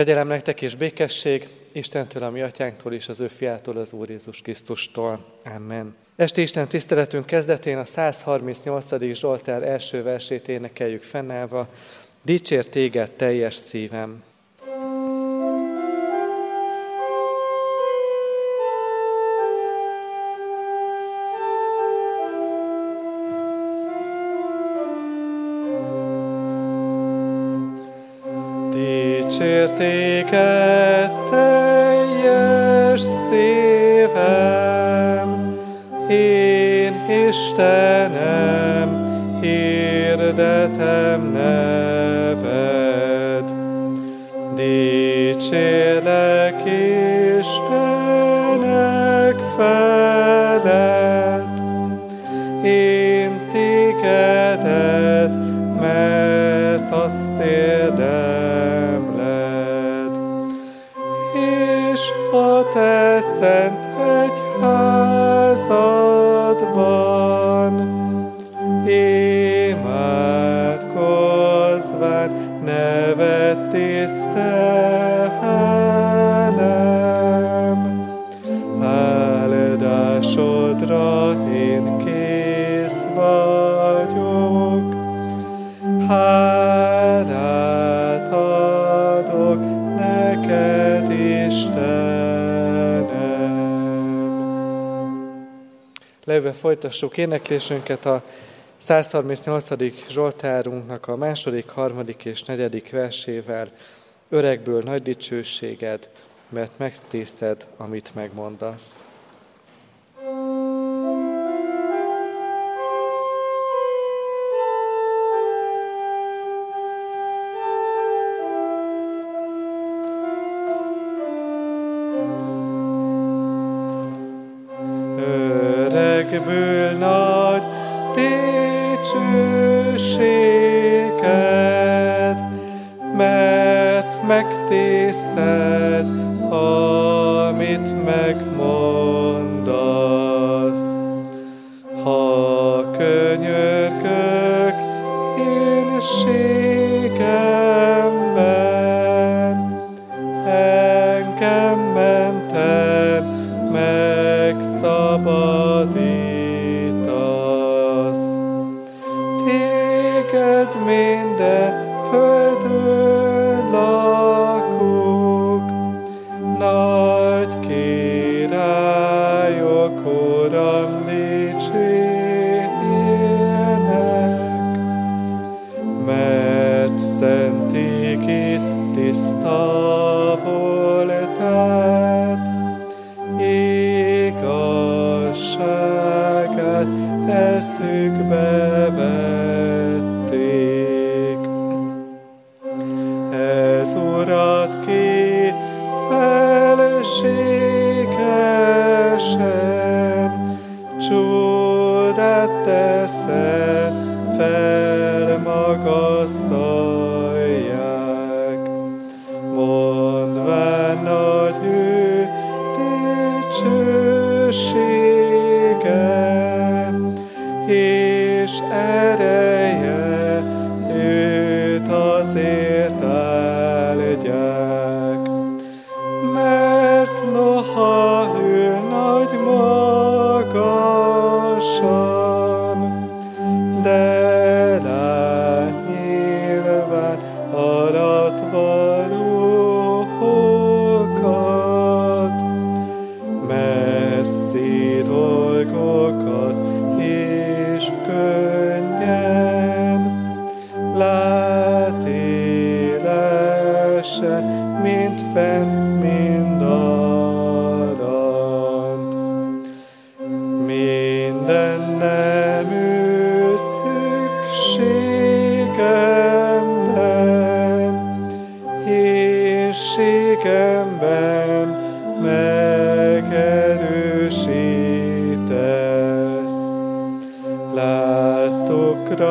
Kegyelem nektek és békesség Istentől, a mi atyánktól és az ő fiától, az Úr Jézus Krisztustól. Amen. Esti Isten tiszteletünk kezdetén a 138. Zsoltár első versét énekeljük fennállva. Dicsér téged teljes szívem. Hirdetem neved. Dicsérlek Istenek felett, tisztelem. Áldásodra én kész vagyok, hálát adok neked, Istenem. Lejve folytassuk éneklésünket a 138. Zsoltárunknak a második, harmadik és negyedik versével Öregből nagy dicsőséged, mert megtiszted, amit megmondasz. Öregből dicsőséged, mert megtiszted, amit megmondasz. Téged minden földön csodát teszel, felmagasztalják.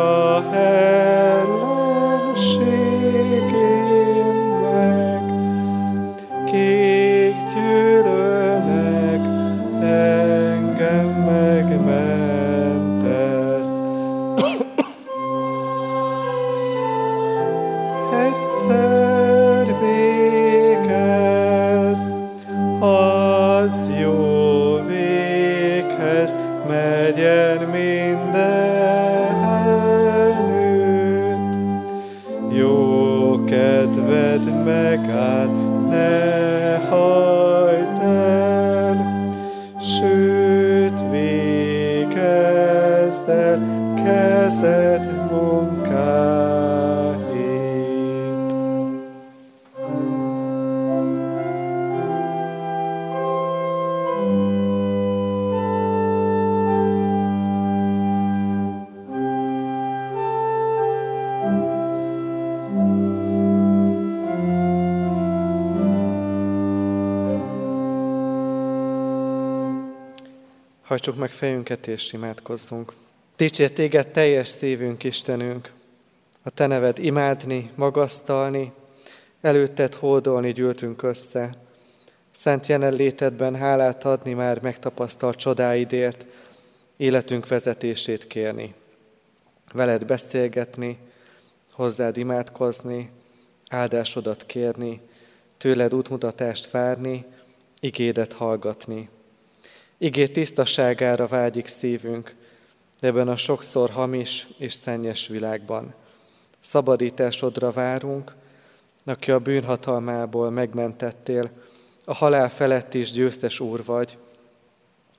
Ahead. El kezed Hajtsuk meg fejünket és imádkozzunk. Dicsért téged teljes szívünk, Istenünk, a te neved imádni, magasztalni, előtted hódolni gyűltünk össze. Szent jelenlétedben hálát adni már megtapasztalt csodáidért, életünk vezetését kérni. Veled beszélgetni, hozzád imádkozni, áldásodat kérni, tőled útmutatást várni, igédet hallgatni. Igét tisztaságára vágyik szívünk, ebben a sokszor hamis és szennyes világban. Szabadításodra várunk, aki a bűnhatalmából megmentettél, a halál felett is győztes úr vagy,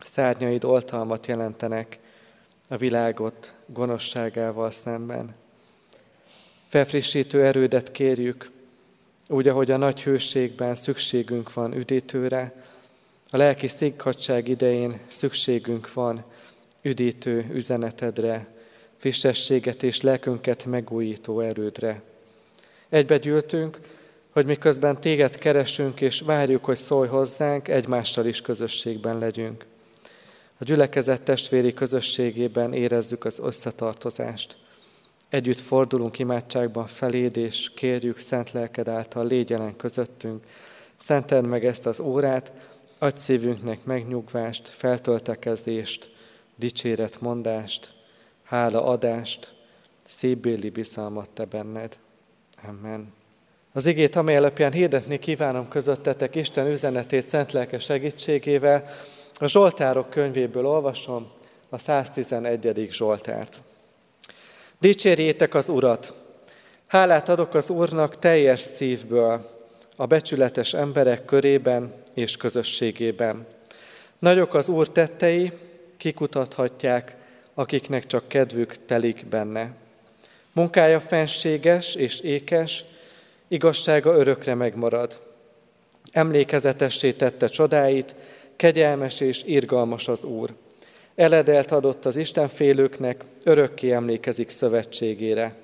szárnyaid oltalmat jelentenek a világot gonoszságával szemben. Felfrissítő erődet kérjük, úgy, ahogy a nagy hőségben szükségünk van üdítőre, a lelki székhadság idején szükségünk van üdítő üzenetedre, frissességet és lelkünket megújító erődre. Egybegyűltünk, hogy miközben téged keresünk és várjuk, hogy szólj hozzánk, egymással is közösségben legyünk. A gyülekezet testvéri közösségében érezzük az összetartozást. Együtt fordulunk imádságban feléd, és kérjük szent lelked által légy közöttünk. Szenteld meg ezt az órát, Adj szívünknek megnyugvást, feltöltekezést, dicséret mondást, hála adást, szépbéli bizalmat te benned. Amen. Az igét, amely alapján hirdetni kívánom közöttetek Isten üzenetét szent lelke segítségével, a Zsoltárok könyvéből olvasom a 111. Zsoltárt. Dicsérjétek az Urat! Hálát adok az Úrnak teljes szívből, a becsületes emberek körében és közösségében. Nagyok az Úr tettei, kikutathatják, akiknek csak kedvük telik benne. Munkája fenséges és ékes, igazsága örökre megmarad. Emlékezetessé tette csodáit, kegyelmes és irgalmas az Úr. Eledelt adott az Istenfélőknek, örökké emlékezik szövetségére.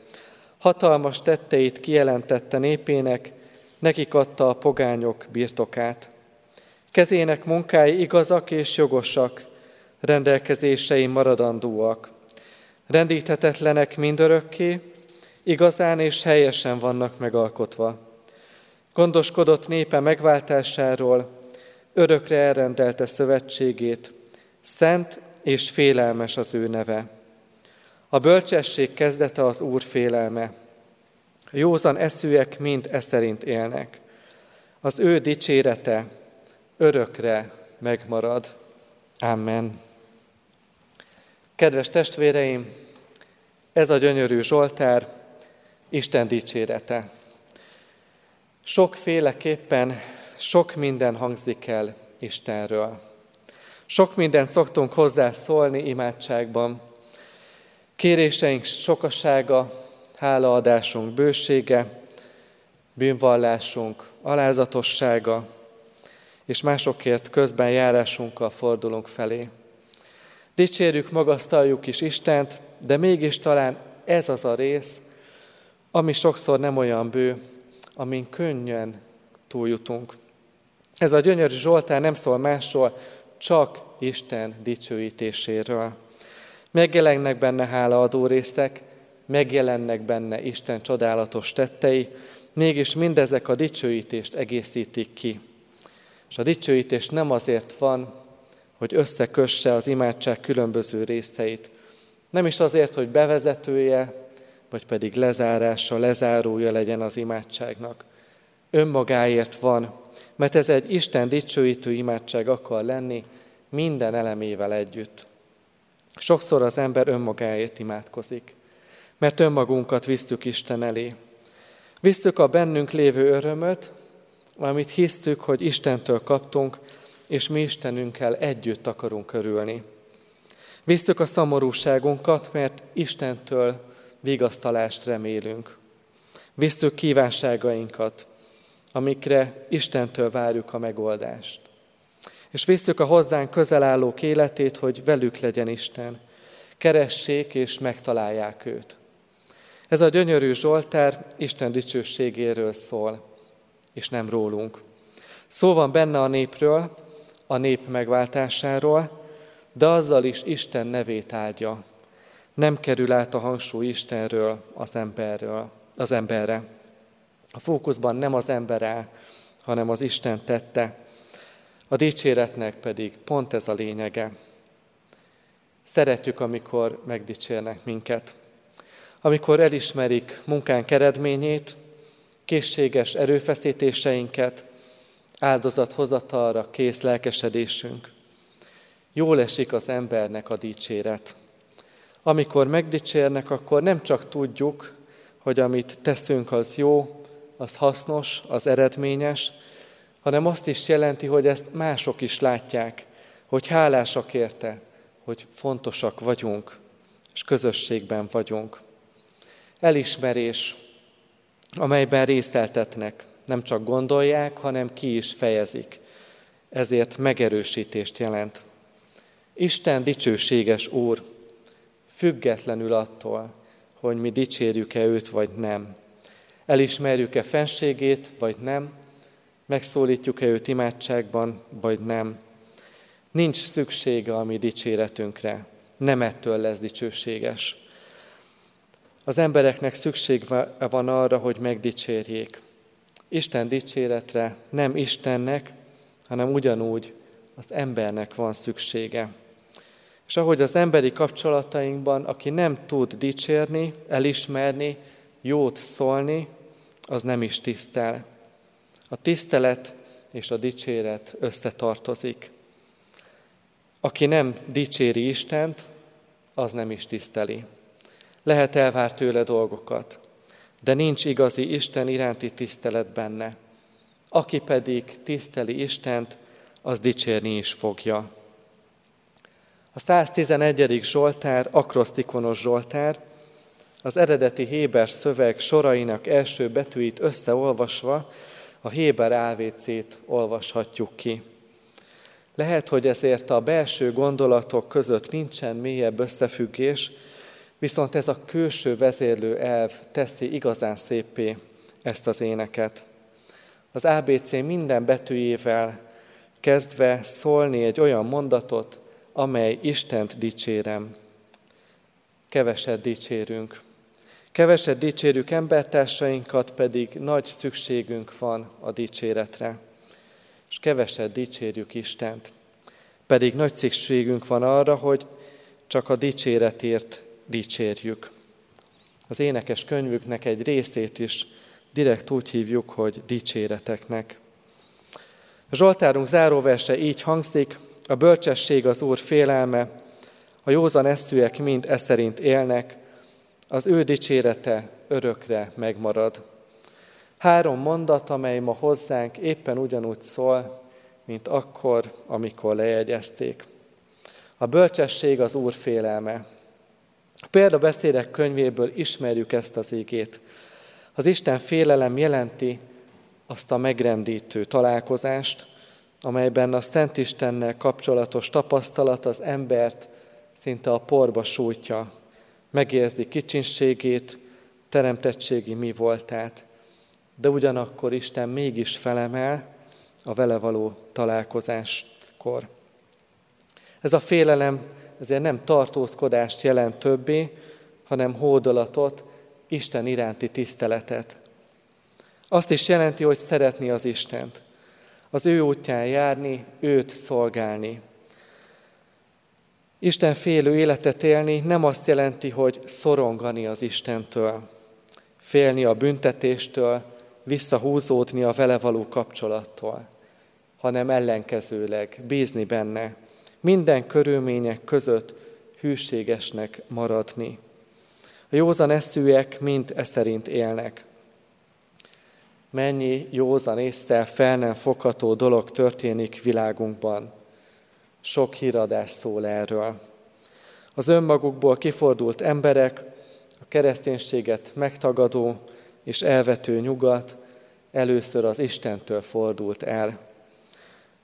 Hatalmas tetteit kijelentette népének, nekik adta a pogányok birtokát. Kezének munkái igazak és jogosak, rendelkezései maradandóak. Rendíthetetlenek mindörökké, igazán és helyesen vannak megalkotva. Gondoskodott népe megváltásáról, örökre elrendelte szövetségét, szent és félelmes az ő neve. A bölcsesség kezdete az Úr félelme. Józan eszűek mind e szerint élnek. Az ő dicsérete örökre megmarad. Amen. Kedves testvéreim, ez a gyönyörű Zsoltár Isten dicsérete. Sokféleképpen sok minden hangzik el Istenről. Sok mindent szoktunk hozzá szólni imádságban. Kéréseink sokasága, hálaadásunk bősége, bűnvallásunk alázatossága, és másokért közben járásunkkal fordulunk felé. Dicsérjük, magasztaljuk is Istent, de mégis talán ez az a rész, ami sokszor nem olyan bő, amin könnyen túljutunk. Ez a gyönyörű Zsoltár nem szól másról, csak Isten dicsőítéséről. Megjelennek benne hálaadó részek, megjelennek benne Isten csodálatos tettei, mégis mindezek a dicsőítést egészítik ki. És a dicsőítés nem azért van, hogy összekösse az imádság különböző részeit. Nem is azért, hogy bevezetője, vagy pedig lezárása, lezárója legyen az imádságnak. Önmagáért van, mert ez egy Isten dicsőítő imádság akar lenni minden elemével együtt. Sokszor az ember önmagáért imádkozik, mert önmagunkat visszük Isten elé. Visztük a bennünk lévő örömöt, amit hisztük, hogy Istentől kaptunk, és mi Istenünkkel együtt akarunk körülni. Visztük a szomorúságunkat, mert Istentől vigasztalást remélünk. Visztük kívánságainkat, amikre Istentől várjuk a megoldást. És visztük a hozzánk közel állók életét, hogy velük legyen Isten. Keressék és megtalálják őt. Ez a gyönyörű Zsoltár Isten dicsőségéről szól, és nem rólunk. Szó van benne a népről, a nép megváltásáról, de azzal is Isten nevét áldja. Nem kerül át a hangsúly Istenről az emberről, az emberre. A fókuszban nem az ember áll, hanem az Isten tette. A dicséretnek pedig pont ez a lényege. Szeretjük, amikor megdicsérnek minket. Amikor elismerik munkánk eredményét, készséges erőfeszítéseinket, áldozathozatalra kész lelkesedésünk. Jól esik az embernek a dicséret. Amikor megdicsérnek, akkor nem csak tudjuk, hogy amit teszünk az jó, az hasznos, az eredményes, hanem azt is jelenti, hogy ezt mások is látják, hogy hálásak érte, hogy fontosak vagyunk, és közösségben vagyunk. Elismerés, amelyben részteltetnek, nem csak gondolják, hanem ki is fejezik. Ezért megerősítést jelent. Isten dicsőséges Úr, függetlenül attól, hogy mi dicsérjük-e őt, vagy nem. Elismerjük-e fenségét, vagy nem. Megszólítjuk-e őt imádságban, vagy nem. Nincs szüksége a mi dicséretünkre. Nem ettől lesz dicsőséges. Az embereknek szükség van arra, hogy megdicsérjék. Isten dicséretre nem Istennek, hanem ugyanúgy az embernek van szüksége. És ahogy az emberi kapcsolatainkban, aki nem tud dicsérni, elismerni, jót szólni, az nem is tisztel. A tisztelet és a dicséret összetartozik. Aki nem dicséri Istent, az nem is tiszteli. Lehet elvár tőle dolgokat, de nincs igazi Isten iránti tisztelet benne. Aki pedig tiszteli Istent, az dicsérni is fogja. A 111. Zsoltár, akrosztikonos Zsoltár, az eredeti Héber szöveg sorainak első betűit összeolvasva a Héber álvécét olvashatjuk ki. Lehet, hogy ezért a belső gondolatok között nincsen mélyebb összefüggés, viszont ez a külső vezérlő elv teszi igazán szépé ezt az éneket. Az ABC minden betűjével kezdve szólni egy olyan mondatot, amely Istent dicsérem. Keveset dicsérünk. Keveset dicsérjük embertársainkat, pedig nagy szükségünk van a dicséretre. És keveset dicsérjük Istent. Pedig nagy szükségünk van arra, hogy csak a dicséretért dicsérjük. Az énekes könyvüknek egy részét is direkt úgy hívjuk, hogy dicséreteknek. A Zsoltárunk záróverse így hangzik, a bölcsesség az Úr félelme, a józan eszűek mind e élnek, az ő dicsérete örökre megmarad. Három mondat, amely ma hozzánk éppen ugyanúgy szól, mint akkor, amikor lejegyezték. A bölcsesség az Úr félelme. A példabeszédek könyvéből ismerjük ezt az ígét. Az Isten félelem jelenti azt a megrendítő találkozást, amelyben a Szent Istennel kapcsolatos tapasztalat az embert szinte a porba sújtja, megérzi kicsinségét, teremtettségi mi voltát, de ugyanakkor Isten mégis felemel a vele való találkozáskor. Ez a félelem ezért nem tartózkodást jelent többé, hanem hódolatot, Isten iránti tiszteletet. Azt is jelenti, hogy szeretni az Istent az ő útján járni, őt szolgálni. Isten félő életet élni nem azt jelenti, hogy szorongani az Istentől, félni a büntetéstől, visszahúzódni a vele való kapcsolattól, hanem ellenkezőleg bízni benne, minden körülmények között hűségesnek maradni. A józan eszűek mind e szerint élnek. mennyi józan észre fel nem fogható dolog történik világunkban. Sok híradás szól erről. Az önmagukból kifordult emberek, a kereszténységet megtagadó és elvető nyugat először az Istentől fordult el.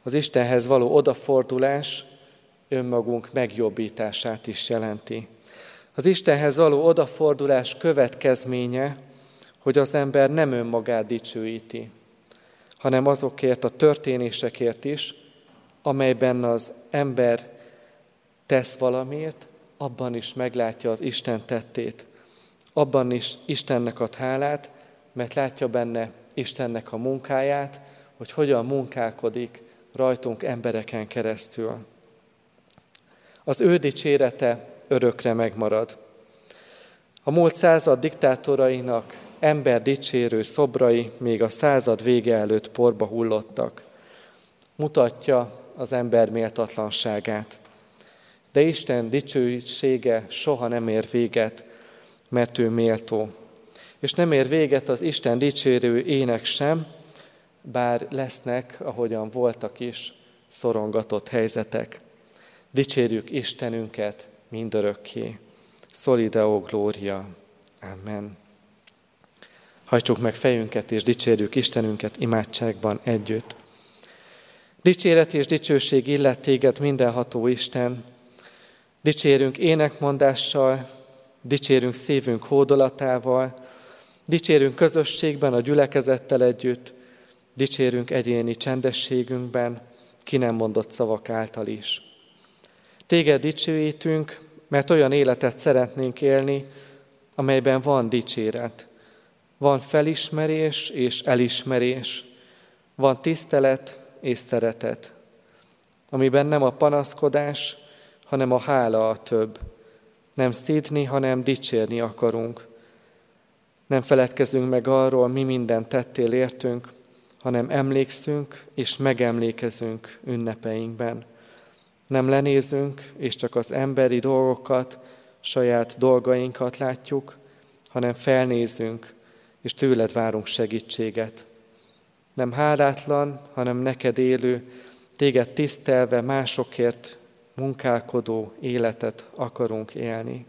Az Istenhez való odafordulás önmagunk megjobbítását is jelenti. Az Istenhez való odafordulás következménye, hogy az ember nem önmagát dicsőíti, hanem azokért a történésekért is, amelyben az ember tesz valamit, abban is meglátja az Isten tettét. Abban is Istennek ad hálát, mert látja benne Istennek a munkáját, hogy hogyan munkálkodik rajtunk embereken keresztül. Az ő dicsérete örökre megmarad. A múlt század diktátorainak ember dicsérő szobrai még a század vége előtt porba hullottak. Mutatja az ember méltatlanságát. De Isten dicsősége soha nem ér véget, mert ő méltó. És nem ér véget az Isten dicsérő ének sem, bár lesznek, ahogyan voltak is, szorongatott helyzetek. Dicsérjük Istenünket mindörökké. Solideo Gloria. Amen. Hajtsuk meg fejünket és dicsérjük Istenünket imádságban együtt. Dicséret és dicsőség illet téged mindenható Isten. Dicsérünk énekmondással, dicsérünk szívünk hódolatával, dicsérünk közösségben a gyülekezettel együtt, dicsérünk egyéni csendességünkben, ki nem mondott szavak által is. Téged dicsőítünk, mert olyan életet szeretnénk élni, amelyben van dicséret, van felismerés és elismerés, van tisztelet és szeretet, amiben nem a panaszkodás, hanem a hála a több. Nem szídni, hanem dicsérni akarunk. Nem feledkezünk meg arról, mi mindent tettél értünk, hanem emlékszünk és megemlékezünk ünnepeinkben. Nem lenézünk, és csak az emberi dolgokat, saját dolgainkat látjuk, hanem felnézünk, és tőled várunk segítséget. Nem hálátlan, hanem neked élő, téged tisztelve másokért munkálkodó életet akarunk élni.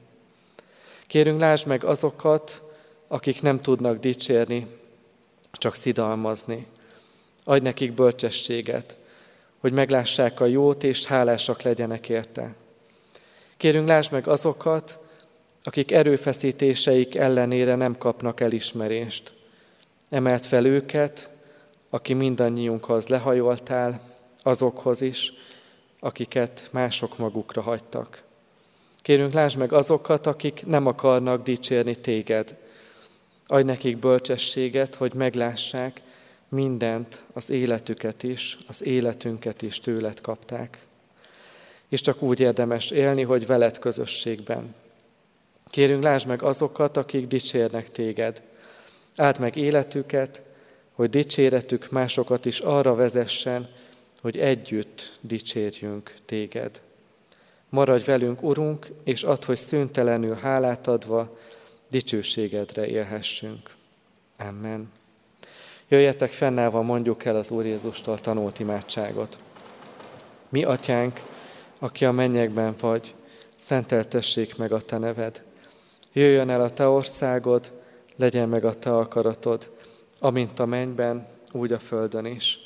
Kérünk, lásd meg azokat, akik nem tudnak dicsérni, csak szidalmazni. Adj nekik bölcsességet, hogy meglássák a jót, és hálásak legyenek érte. Kérünk, lásd meg azokat, akik erőfeszítéseik ellenére nem kapnak elismerést. Emelt fel őket, aki mindannyiunkhoz lehajoltál, azokhoz is, akiket mások magukra hagytak. Kérünk, lásd meg azokat, akik nem akarnak dicsérni téged. Adj nekik bölcsességet, hogy meglássák, mindent, az életüket is, az életünket is tőled kapták. És csak úgy érdemes élni, hogy veled közösségben. Kérünk, lásd meg azokat, akik dicsérnek téged. Áld meg életüket, hogy dicséretük másokat is arra vezessen, hogy együtt dicsérjünk téged. Maradj velünk, Urunk, és add, hogy szüntelenül hálát adva dicsőségedre élhessünk. Amen. Jöjjetek fennállva, mondjuk el az Úr Jézustól tanult imádságot. Mi, Atyánk, aki a mennyekben vagy, szenteltessék meg a Te neved. Jöjjön el a Te országod, legyen meg a Te akaratod, amint a mennyben, úgy a földön is.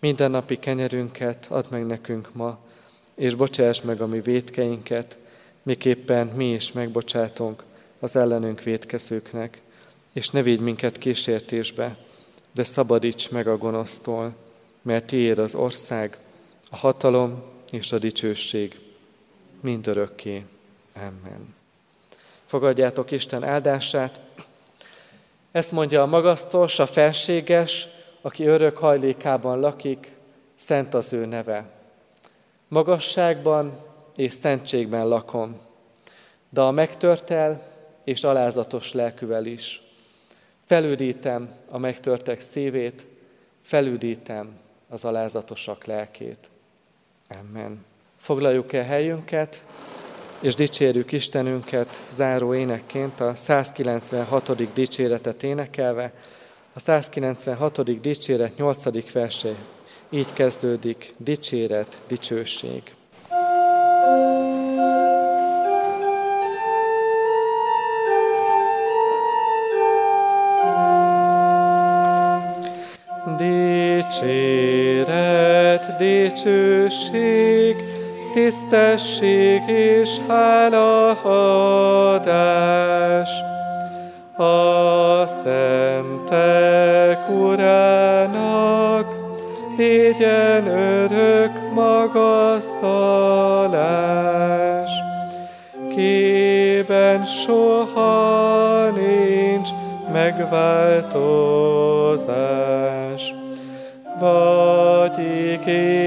Minden napi kenyerünket add meg nekünk ma, és bocsáss meg a mi védkeinket, miképpen mi is megbocsátunk az ellenünk védkezőknek, és ne vigy minket kísértésbe, de szabadíts meg a gonosztól, mert tiéd az ország, a hatalom és a dicsőség mindörökké. Amen. Fogadjátok Isten áldását. Ezt mondja a magasztos, a felséges, aki örök hajlékában lakik, szent az ő neve. Magasságban és szentségben lakom, de a megtörtel és alázatos lelküvel is. Felüdítem a megtörtek szívét, felüdítem az alázatosak lelkét. Amen. Foglaljuk el helyünket, és dicsérjük Istenünket záró énekként a 196. dicséretet énekelve, A 196. dicséret 8. verse így kezdődik, dicséret, dicsőség. Dicsőség, tisztesség és hálaadás. A szentek urának légyen örök magasztalás. Kében soha nincs megváltozás. Vagy ígérettől